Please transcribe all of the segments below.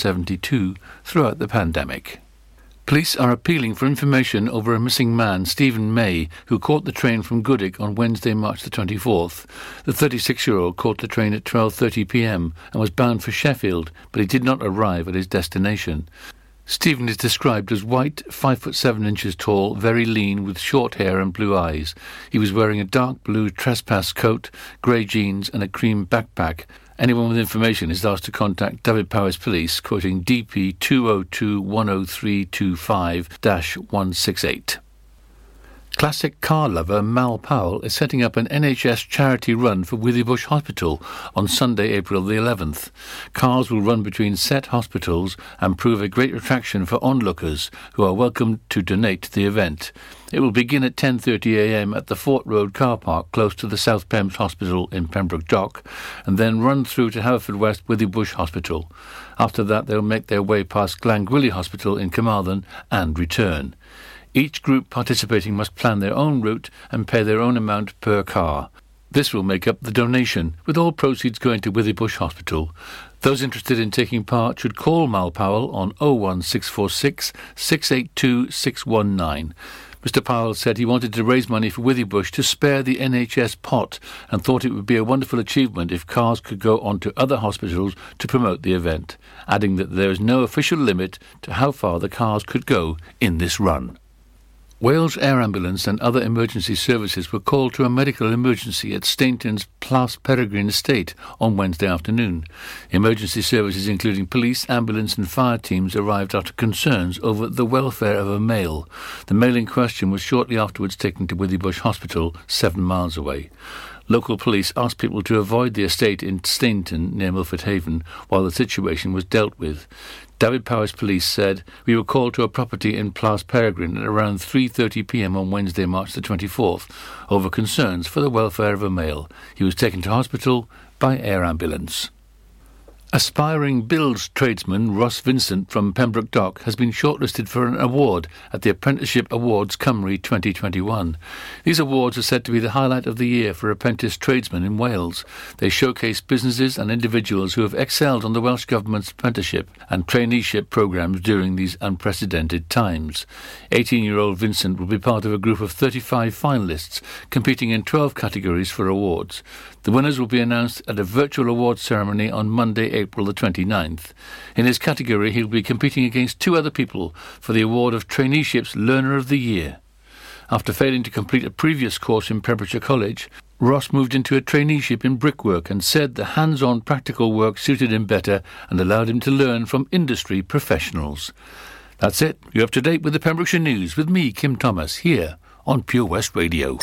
72 throughout the pandemic. Police are appealing for information over a missing man, Stephen May, who caught the train from Goodwick on Wednesday, March the 24th. The 36-year-old caught the train at 12:30 p.m. and was bound for Sheffield, but he did not arrive at his destination. Stephen is described as white, five foot seven inches tall, very lean, with short hair and blue eyes. He was wearing a dark blue trespass coat, grey jeans, and a cream backpack. Anyone with information is asked to contact Dyfed-Powys Police, quoting DP 202 10325 168. Classic car lover Mal Powell is setting up an NHS charity run for Withybush Hospital on Sunday, April the 11th. Cars will run between set hospitals and prove a great attraction for onlookers who are welcome to donate to the event. It will begin at 10.30am at the Fort Road car park close to the South Pembs Hospital in Pembroke Dock and then run through to Haverfordwest Withybush Hospital. After that they'll make their way past Glangwili Hospital in Carmarthen and return. Each group participating must plan their own route and pay their own amount per car. This will make up the donation, with all proceeds going to Withybush Hospital. Those interested in taking part should call Mal Powell on 01646 682 619. Mr. Powell said he wanted to raise money for Withybush to spare the NHS pot and thought it would be a wonderful achievement if cars could go on to other hospitals to promote the event, adding that there is no official limit to how far the cars could go in this run. Wales Air Ambulance and other emergency services were called to a medical emergency at Stainton's Plas Peregrine estate on Wednesday afternoon. Emergency services, including police, ambulance, and fire teams, arrived after concerns over the welfare of a male. The male in question was shortly afterwards taken to Withybush Hospital, seven miles away. Local police asked people to avoid the estate in Stainton near Milford Haven while the situation was dealt with. Dyfed-Powys Police said we were called to a property in Plas Peregrine at around 3:30 p.m. on Wednesday, March the 24th, over concerns for the welfare of a male. He was taken to hospital by air ambulance. Aspiring bilge tradesman Ross Vincent from Pembroke Dock has been shortlisted for an award at the Apprenticeship Awards Cymru 2021. These awards are said to be the highlight of the year for apprentice tradesmen in Wales. They showcase businesses and individuals who have excelled on the Welsh Government's apprenticeship and traineeship programmes during these unprecedented times. 18-year-old Vincent will be part of a group of 35 finalists competing in 12 categories for awards. The winners will be announced at a virtual awards ceremony on Monday, April the 29th. In his category, he'll be competing against two other people for the award of Traineeship's Learner of the Year. After failing to complete a previous course in Pembrokeshire College, Ross moved into a traineeship in brickwork and said the hands-on practical work suited him better and allowed him to learn from industry professionals. That's it. You're up to date with the Pembrokeshire News with me, Kim Thomas, here on Pure West Radio.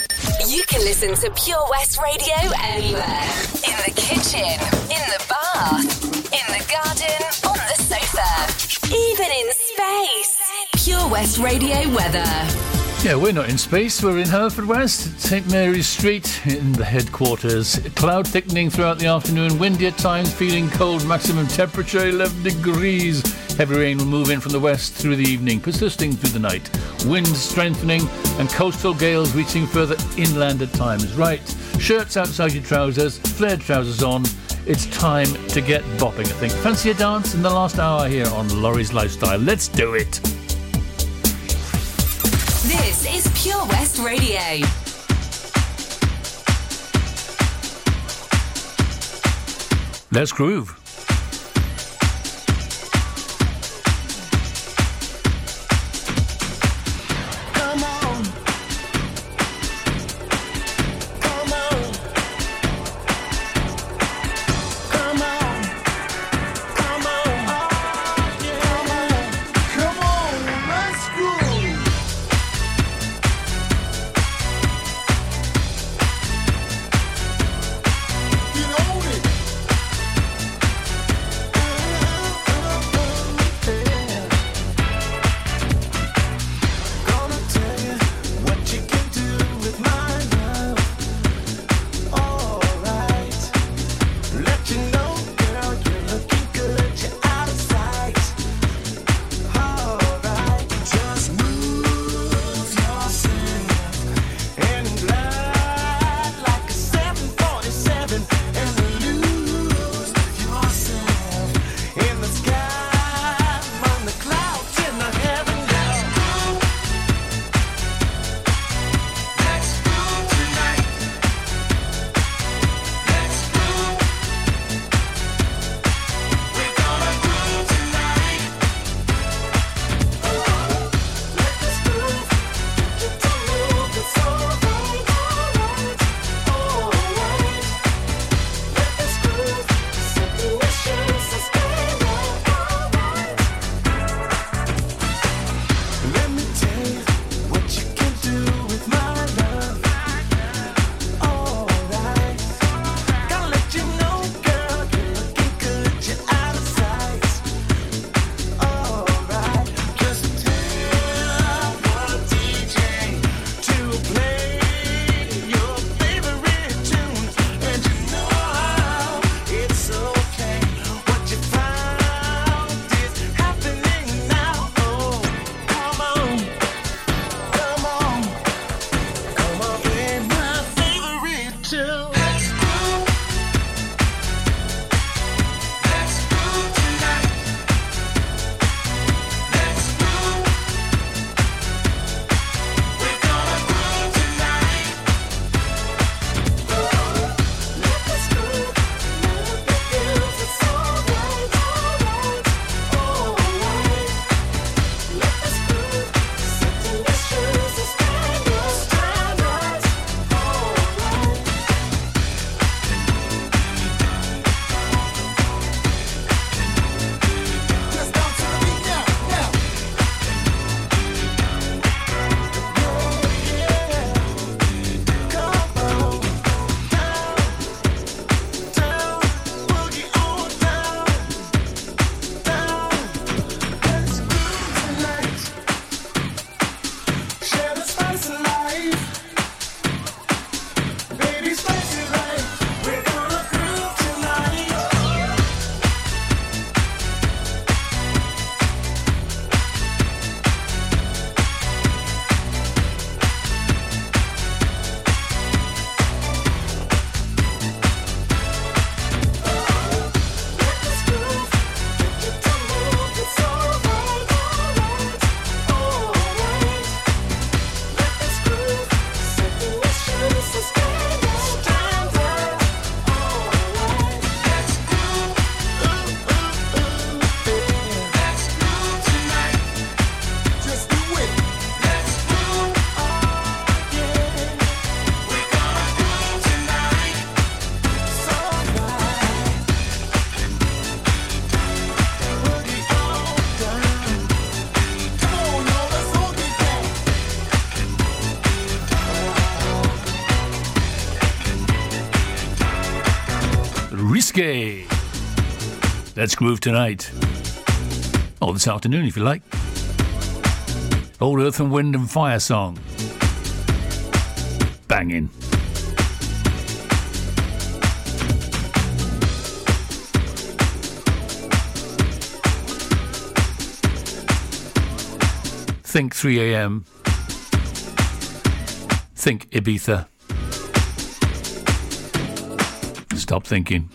Listen to Pure West Radio anywhere. In the kitchen, in the bath, in the garden, on the sofa, even in space. Pure West Radio weather. Yeah, we're not in space. We're in Haverfordwest, St Mary's Street, in the headquarters. Cloud thickening throughout the afternoon, windy at times, feeling cold, maximum temperature 11 degrees. Heavy rain will move in from the west through the evening, persisting through the night. Winds strengthening and coastal gales reaching further inland at times. Right, shirts outside your trousers, flared trousers on. It's time to get bopping, I think. Fancy a dance in the last hour here on Lawrie's Lifestyle. Let's do it. This is Pure West Radio. Let's groove. Let's groove tonight. Or this afternoon, if you like. Old Earth and Wind and Fire song. Banging. Think 3 a.m. Think Ibiza. Stop thinking.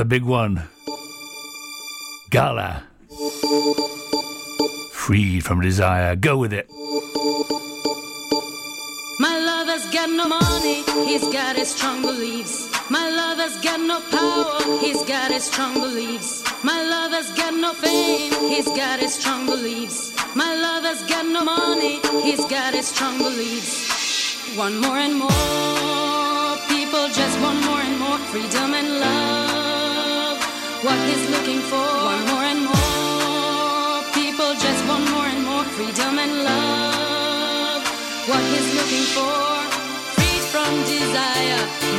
Another big one. Gala. Freed from desire. Go with it. My lover's got no money, he's got his strong beliefs. My lover's got no power, he's got his strong beliefs. My lover's got no fame, he's got his strong beliefs. My lover's got no money, he's got his strong beliefs. One more and more people just want more and more freedom and love what he's looking for. Want more and more. People just want more and more freedom and love. What he's looking for. Freed from desire.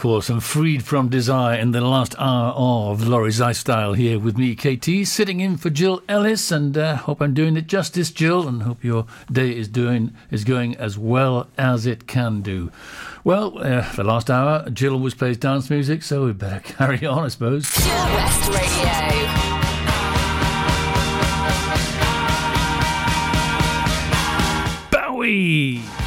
Course, and freed from desire in the last hour of Lawrie Lifestyle here with me, KT, sitting in for Jill Ellis, and uh, hope I'm doing it justice, Jill, and hope your day is doing is going as well as it can do. Well, uh, for the last hour, Jill always plays dance music, so we better carry on, I suppose. Pure West Radio. Bowie!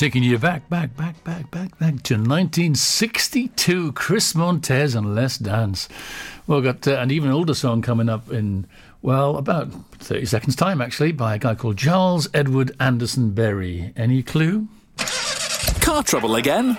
Taking you back, back, back, back, back, back to 1962. Chris Montez and Let's Dance. Well, got uh, an even older song coming up in, well, about 30 seconds' time, actually, by a guy called Charles Edward Anderson Berry. Any clue? Car trouble again?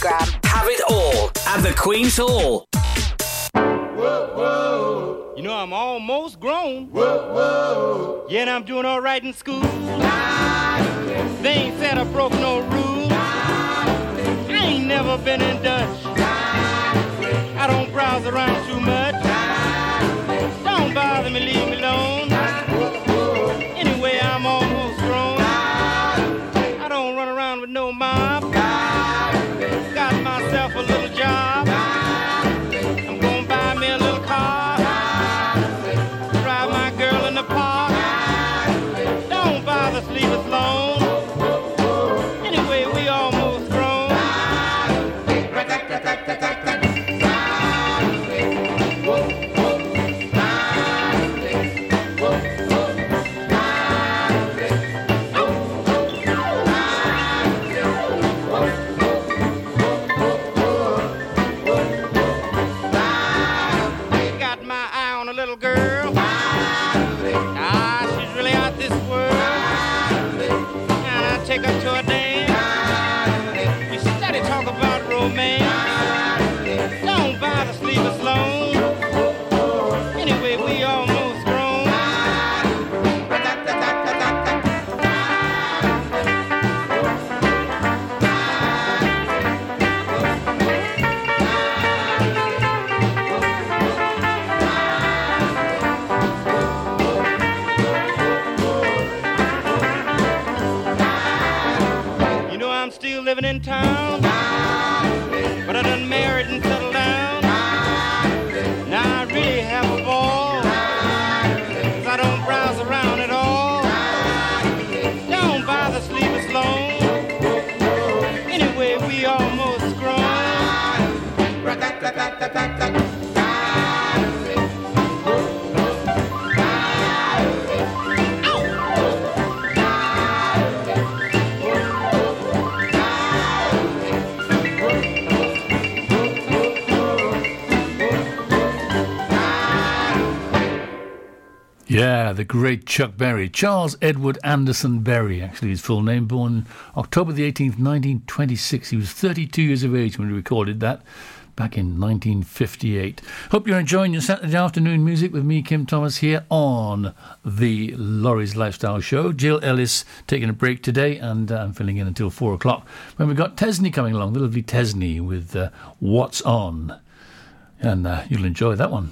Have it all at the Queen's Hall. You know, I'm almost grown. Yeah, and I'm doing all right in school. They ain't said I broke no rules. I ain't never been in Dutch. I don't browse around too much. In town, Yeah, the great Chuck Berry. Charles Edward Anderson Berry, actually, his full name, born October the 18th, 1926. He was 32 years of age when he recorded that back in 1958. Hope you're enjoying your Saturday afternoon music with me, Kim Thomas, here on the Lawrie's Lifestyle Show. Jill Ellis taking a break today, and uh, I'm filling in until 4 o'clock when we've got Tesney coming along, the lovely Tesney with uh, What's On. And uh, you'll enjoy that one.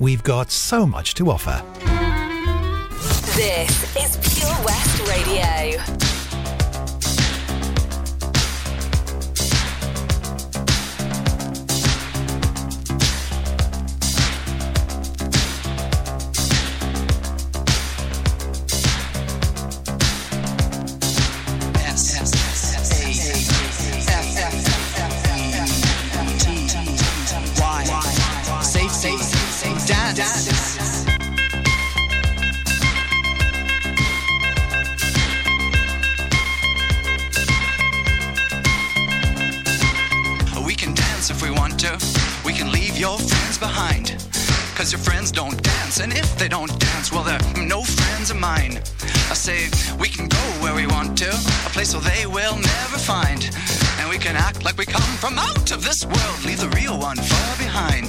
We've got so much to offer. This is say, we can go where we want to, a place where they will never find. And we can act like we come from out of this world, leave the real one far behind.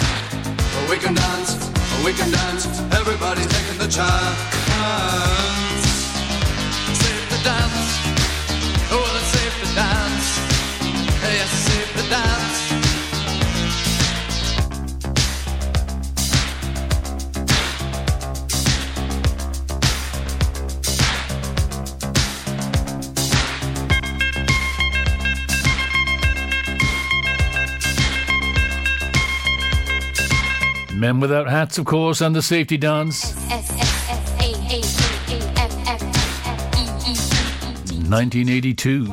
We can dance, we can dance. Everybody's taking the chance. Men without hats, of course, and the safety dance. 1982.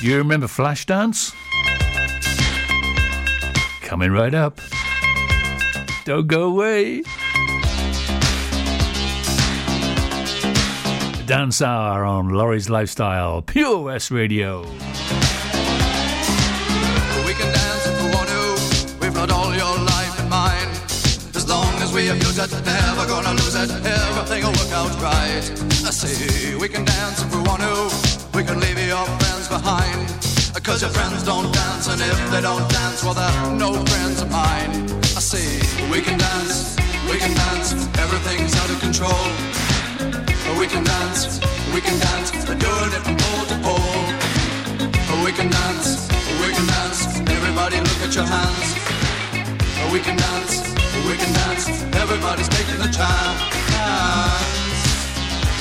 You remember Flashdance? Coming right up. Don't go away. Dance Hour on Lawrie's Lifestyle, Pure West Radio. Abuse it, never gonna lose it. Everything will work out right. I say we can dance if we want to. We can leave your friends behind. Cause your friends don't dance, and if they don't dance, well, they're no friends of mine. I say we can dance, we can dance. Everything's out of control. We can dance, we can dance. They're doing it from pole to pole. We can dance, we can dance. Everybody look at your hands. We can dance, we can dance. Everybody's taking the chance.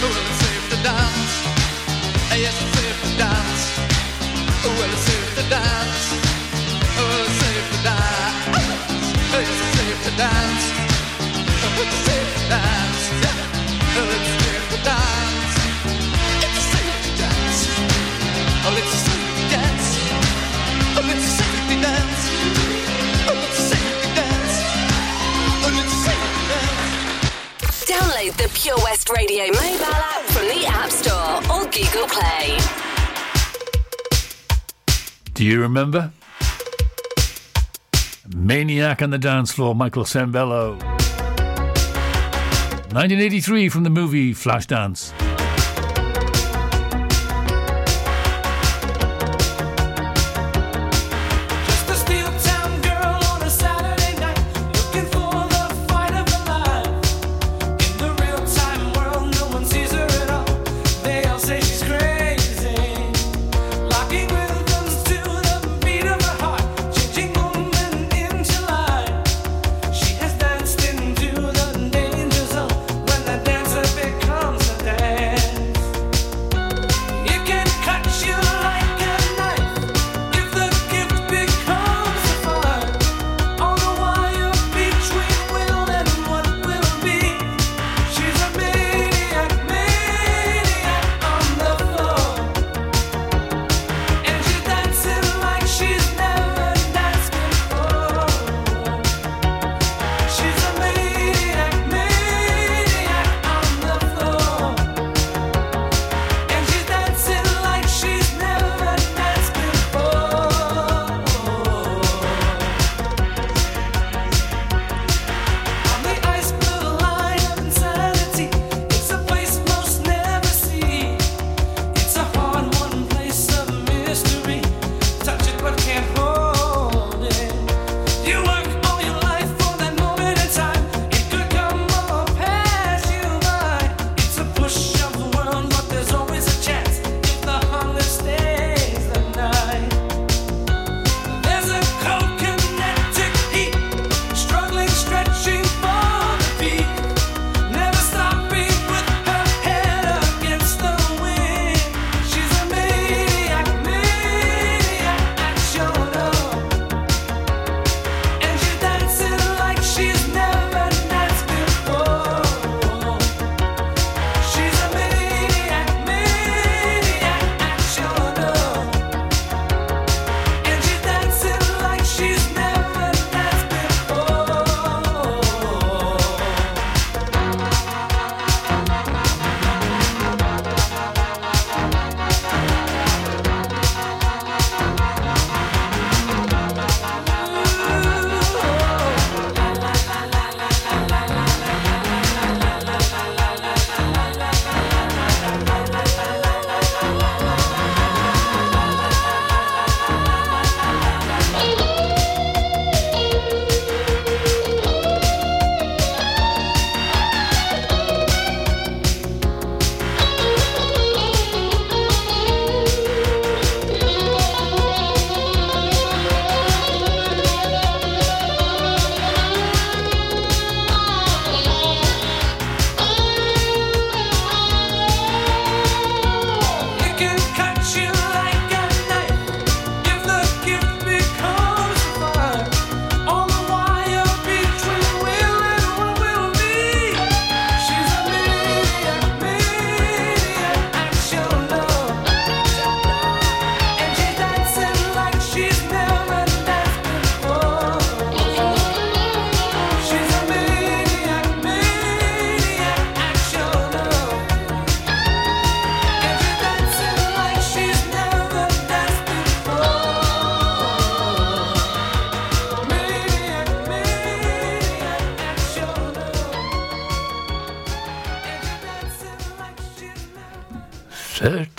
Well, it's safe to dance. Yes, it's safe to dance. Well, it's safe to dance. Well, it's safe to dance. Yes, it's safe to dance. Pure West Radio mobile app from the App Store or Google Play. Do you remember? Maniac on the Dance Floor, Michael Sembello. 1983 from the movie Flashdance.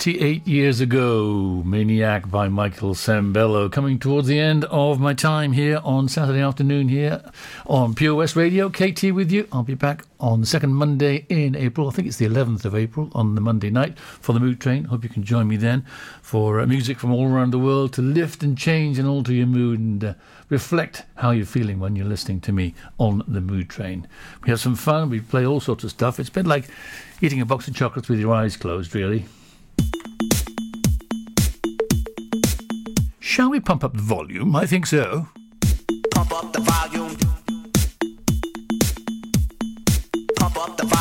38 years ago, Maniac by Michael Sembello. Coming towards the end of my time here on Saturday afternoon here on Pure West Radio. KT with you. I'll be back on the second Monday in April. I think it's the 11th of April on the Monday night for the Mood Train. Hope you can join me then for uh, music from all around the world to lift and change and alter your mood and uh, reflect how you're feeling when you're listening to me on the Mood Train. We have some fun. We play all sorts of stuff. It's a bit like eating a box of chocolates with your eyes closed, really. Shall we pump up the volume? I think so. Pump up the volume. Pump up the volume.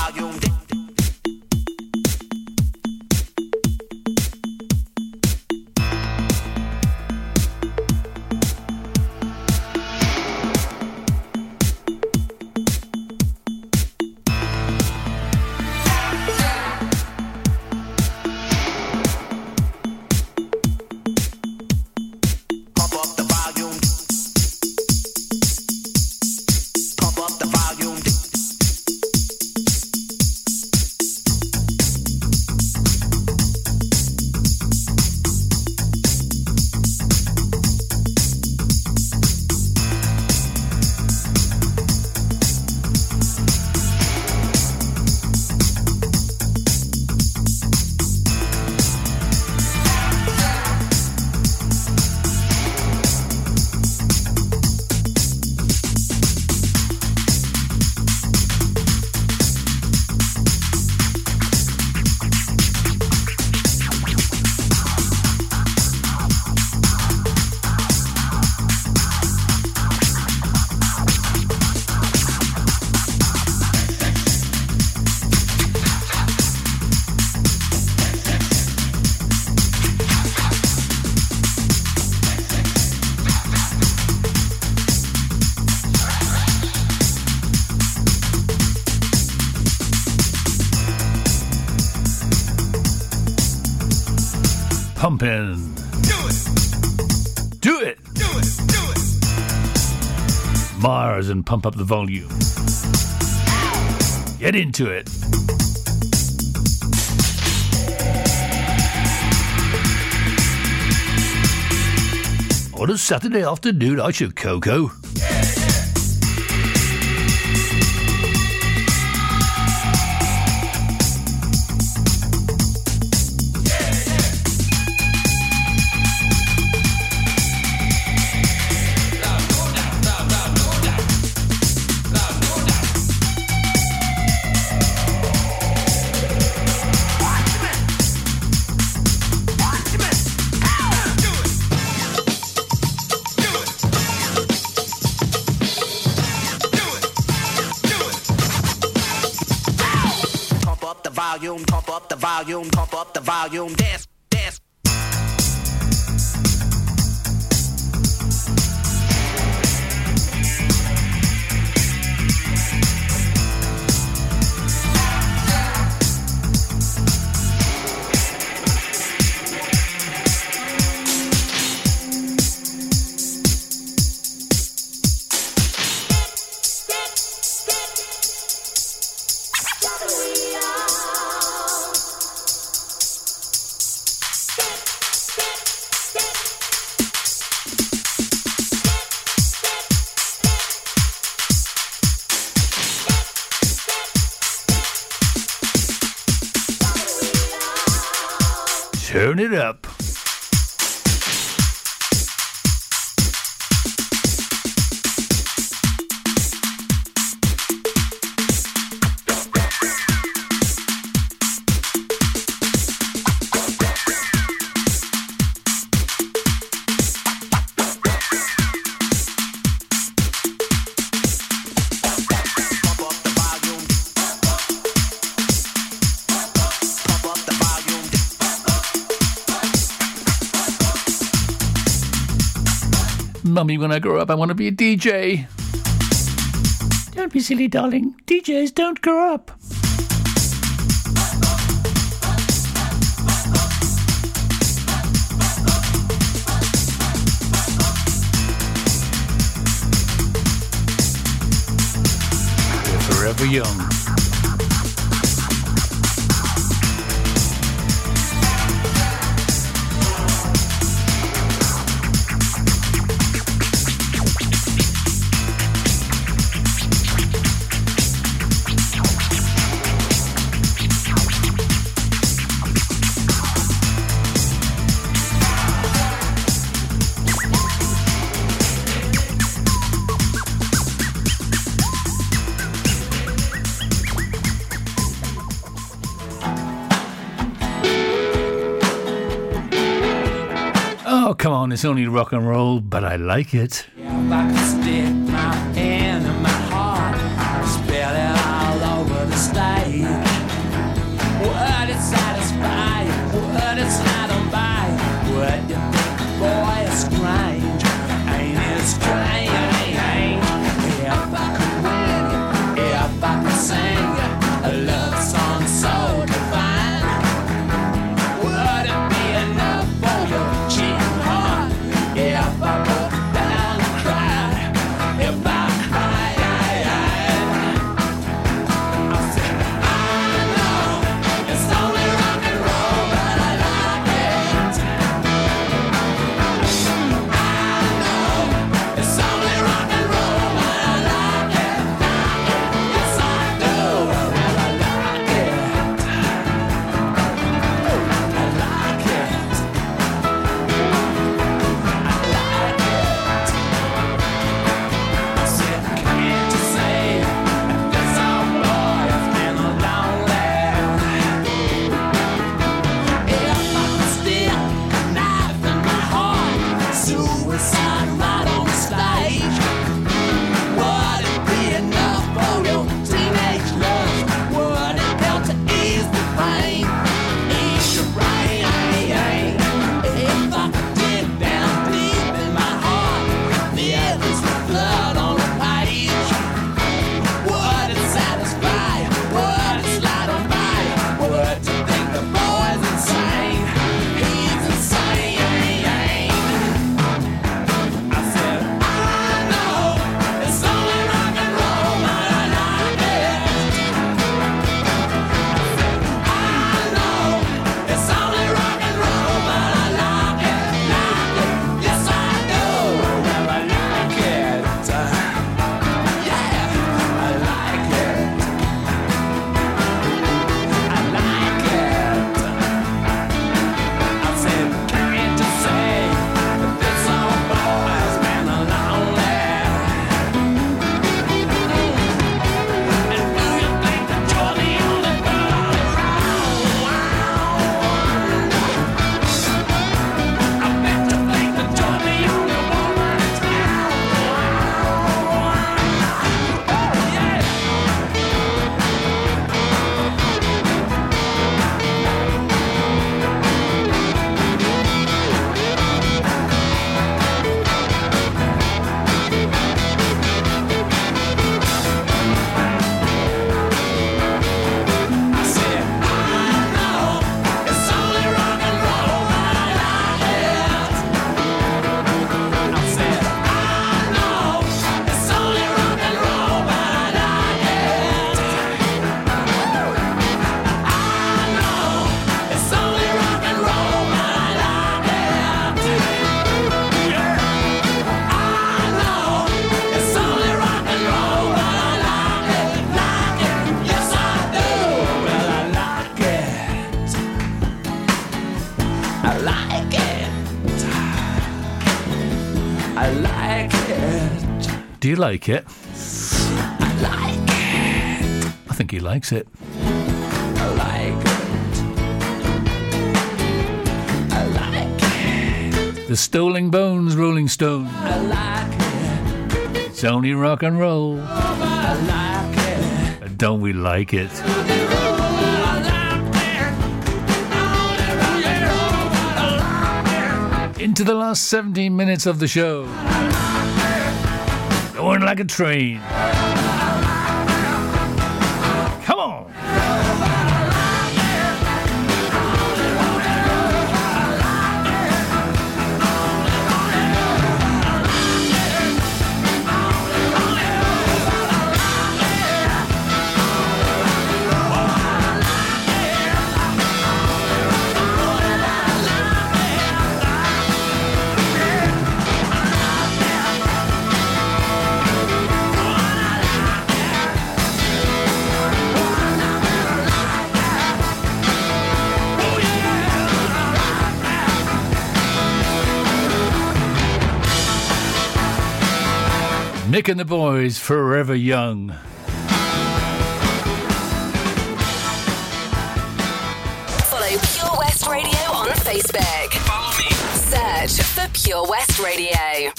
Pump up the volume. Get into it. On a Saturday afternoon, I should Coco. Volume. Pump up the volume. Pump up the volume. Dance. Mummy, when I grow up, I want to be a DJ. Don't be silly, darling. DJs don't grow up. Forever young. It's only rock and roll, but I like it. Yeah, like it? I like it. I think he likes it. I like it. I like it. The Strolling Bones Rolling Stone. I like it. It's only rock and roll. I like it. Don't we like it? into the last 17 minutes of the show going like a train. Nick and the Boys, Forever Young. Follow Pure West Radio on Facebook. Follow me. Search for Pure West Radio.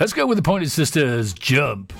Let's go with the Pointer Sisters. Jump.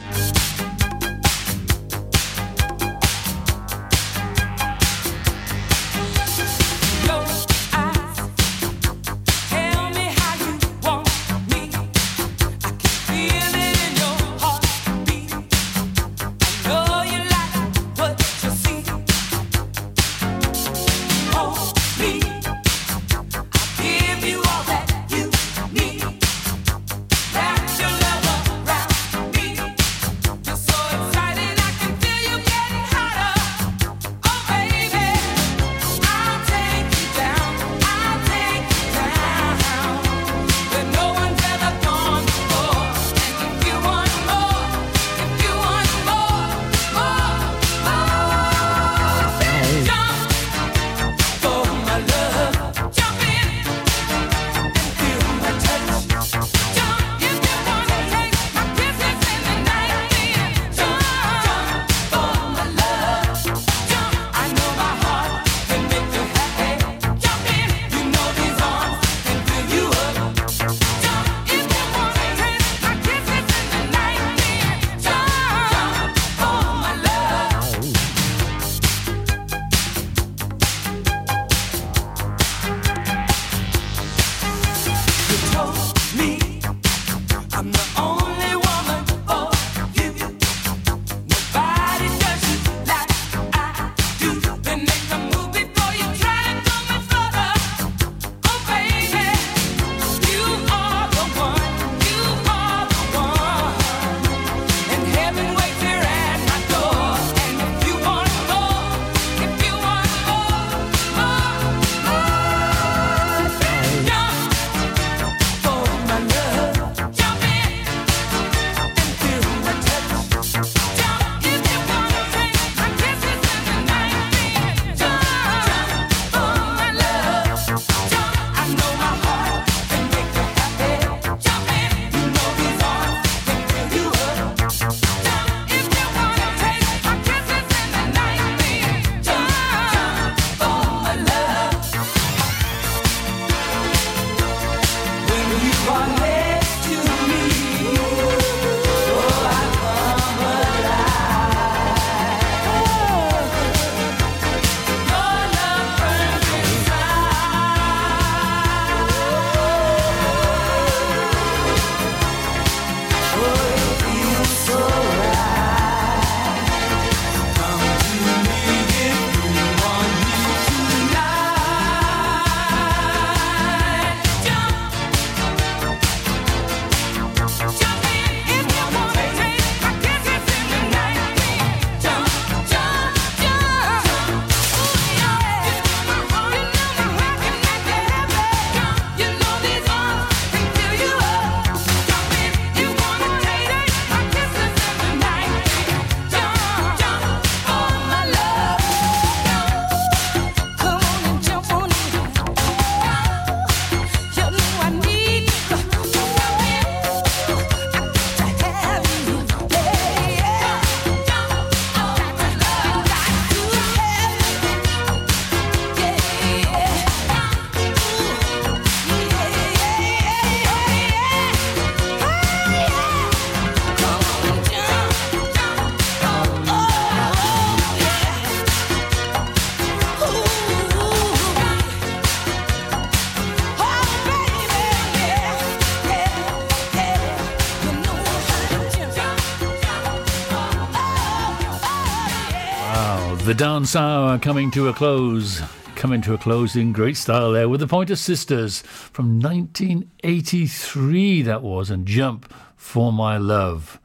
The dance hour coming to a close. Coming to a close in great style there with the Pointer Sisters from 1983, that was, and Jump for My Love.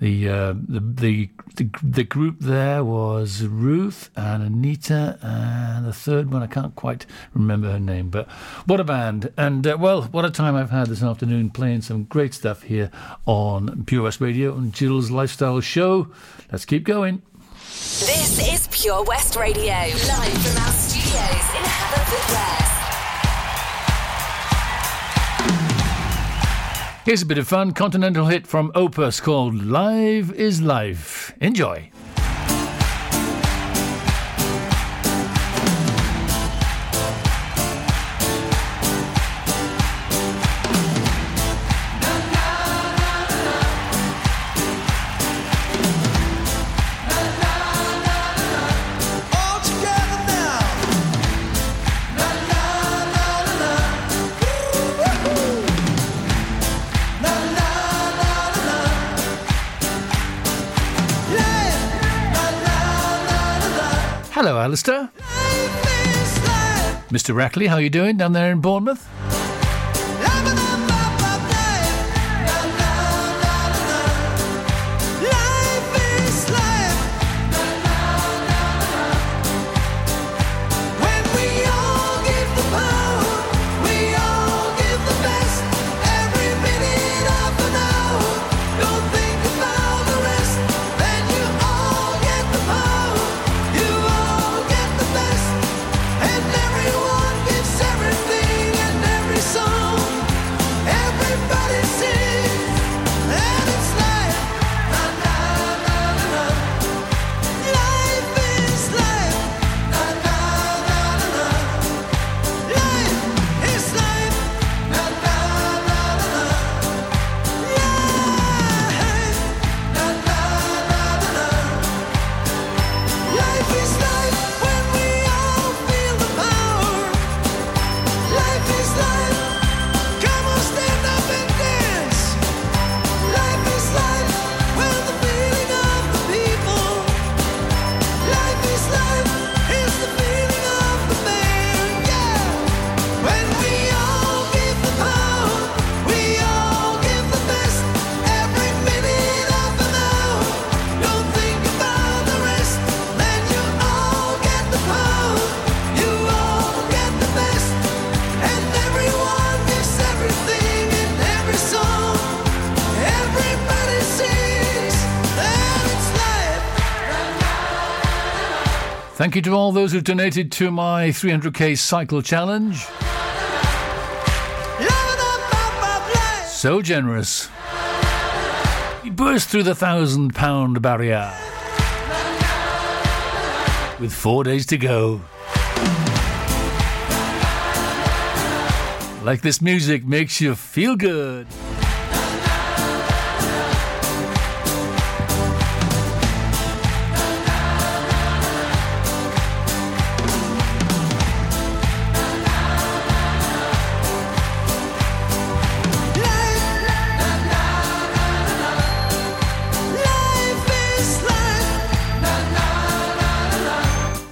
The, uh, the, the, the, the, group there was Ruth and Anita, and the third one, I can't quite remember her name, but what a band. And uh, well, what a time I've had this afternoon playing some great stuff here on Pure West Radio and Jill's Lifestyle Show. Let's keep going. This is Pure West Radio, live from our studios in Haverfordwest. Here's a bit of fun continental hit from Opus called Live is Life. Enjoy. Alistair. Mr. Rackley, how you doing down there in Bournemouth? Thank you to all those who've donated to my 300k cycle challenge. So generous. You burst through the thousand pound barrier. With four days to go. Like this music makes you feel good.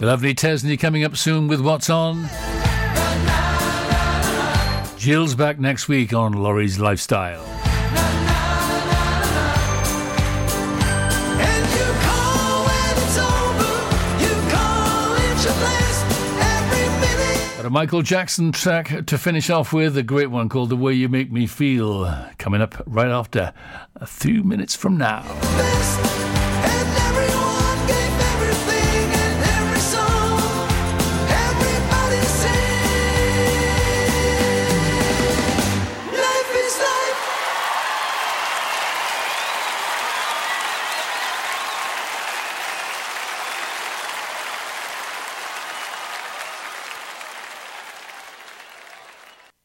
The lovely Tesney coming up soon with What's On. Jill's back next week on Lawrie's Lifestyle. Got a Michael Jackson track to finish off with, a great one called The Way You Make Me Feel, coming up right after a few minutes from now.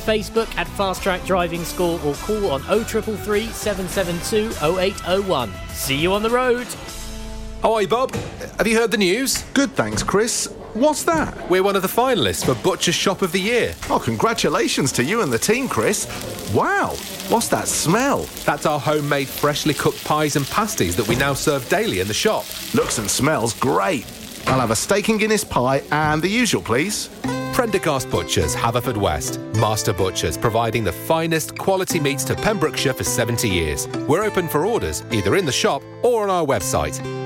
Facebook at Fast Track Driving School or call on 0333 772 0801. See you on the road. Hi Bob. Have you heard the news? Good, thanks, Chris. What's that? We're one of the finalists for Butcher Shop of the Year. Oh, congratulations to you and the team, Chris. Wow, what's that smell? That's our homemade, freshly cooked pies and pasties that we now serve daily in the shop. Looks and smells great. I'll have a steak and Guinness pie and the usual, please. Prendergast Butchers, Haverfordwest. Master Butchers, providing the finest quality meats to Pembrokeshire for 70 years. We're open for orders, either in the shop or on our website,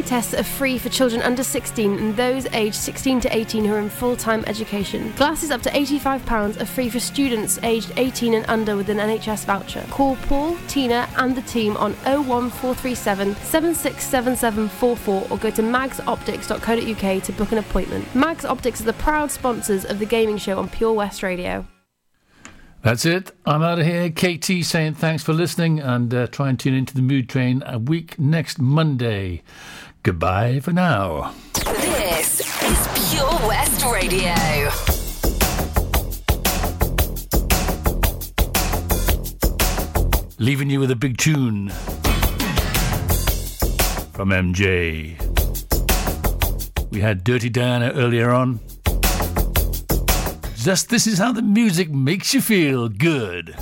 Eye tests are free for children under 16 and those aged 16 to 18 who are in full time education. Glasses up to £85 are free for students aged 18 and under with an NHS voucher. Call Paul, Tina, and the team on 01437 767744 or go to magsoptics.co.uk to book an appointment. Mags Optics are the proud sponsors of the gaming show on Pure West Radio. That's it. I'm out of here. KT saying thanks for listening and uh, try and tune into the Mood Train a week next Monday. Goodbye for now. This is Pure West Radio. Leaving you with a big tune from MJ. We had Dirty Diana earlier on. Just this is how the music makes you feel good.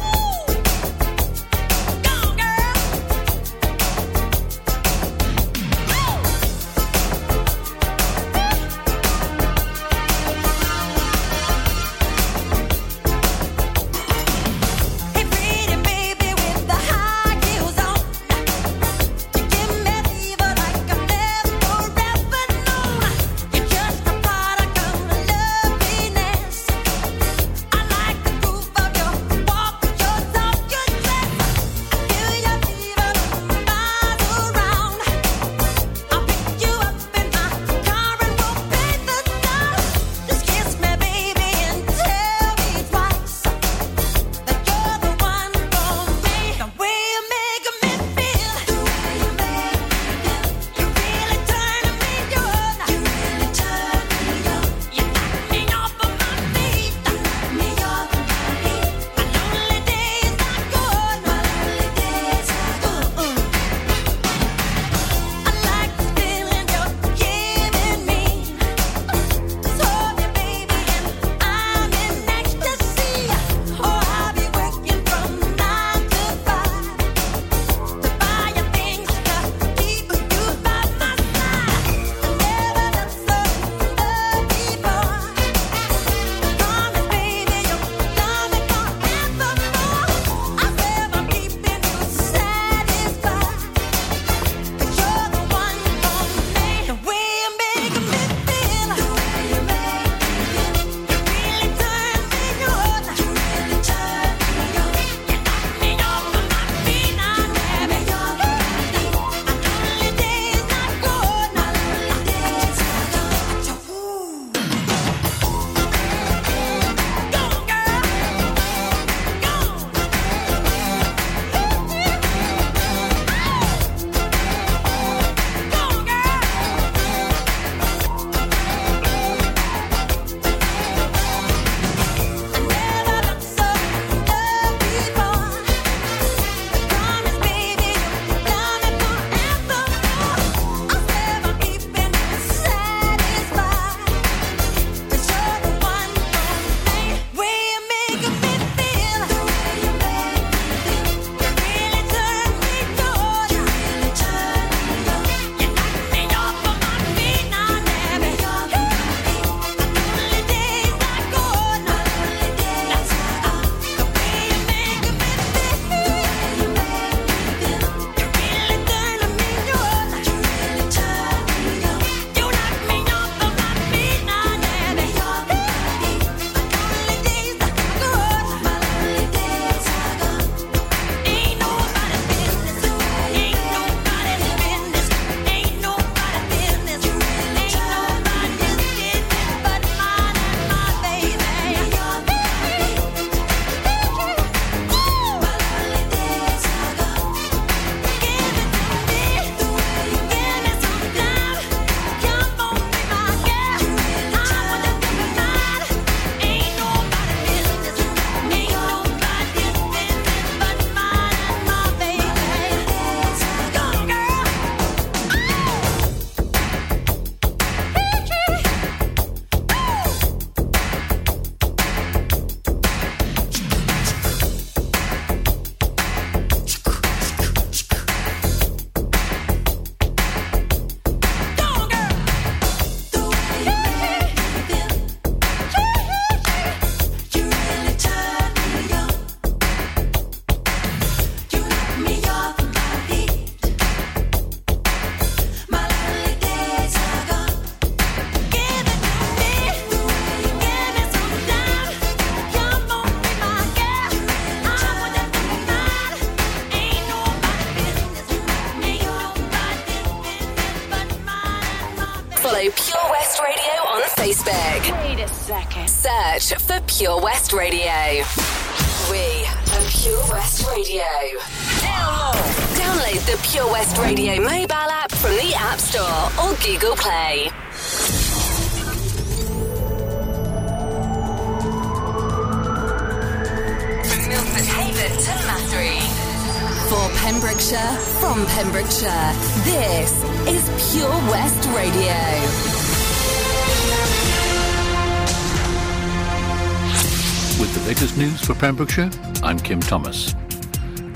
For Pembrokeshire, I'm Kim Thomas.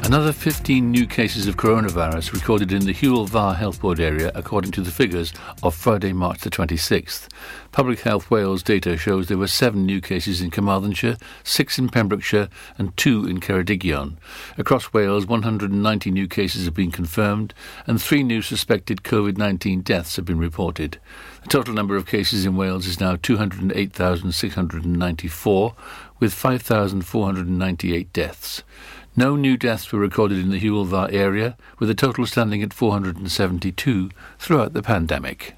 Another 15 new cases of coronavirus recorded in the Hywel Dda Health Board area, according to the figures of Friday, March the 26th. Public Health Wales data shows there were seven new cases in Carmarthenshire, six in Pembrokeshire, and two in Ceredigion. Across Wales, 190 new cases have been confirmed, and three new suspected COVID 19 deaths have been reported. The total number of cases in Wales is now 208,694, with 5,498 deaths. No new deaths were recorded in the Hywel Dda area, with the total standing at 472 throughout the pandemic.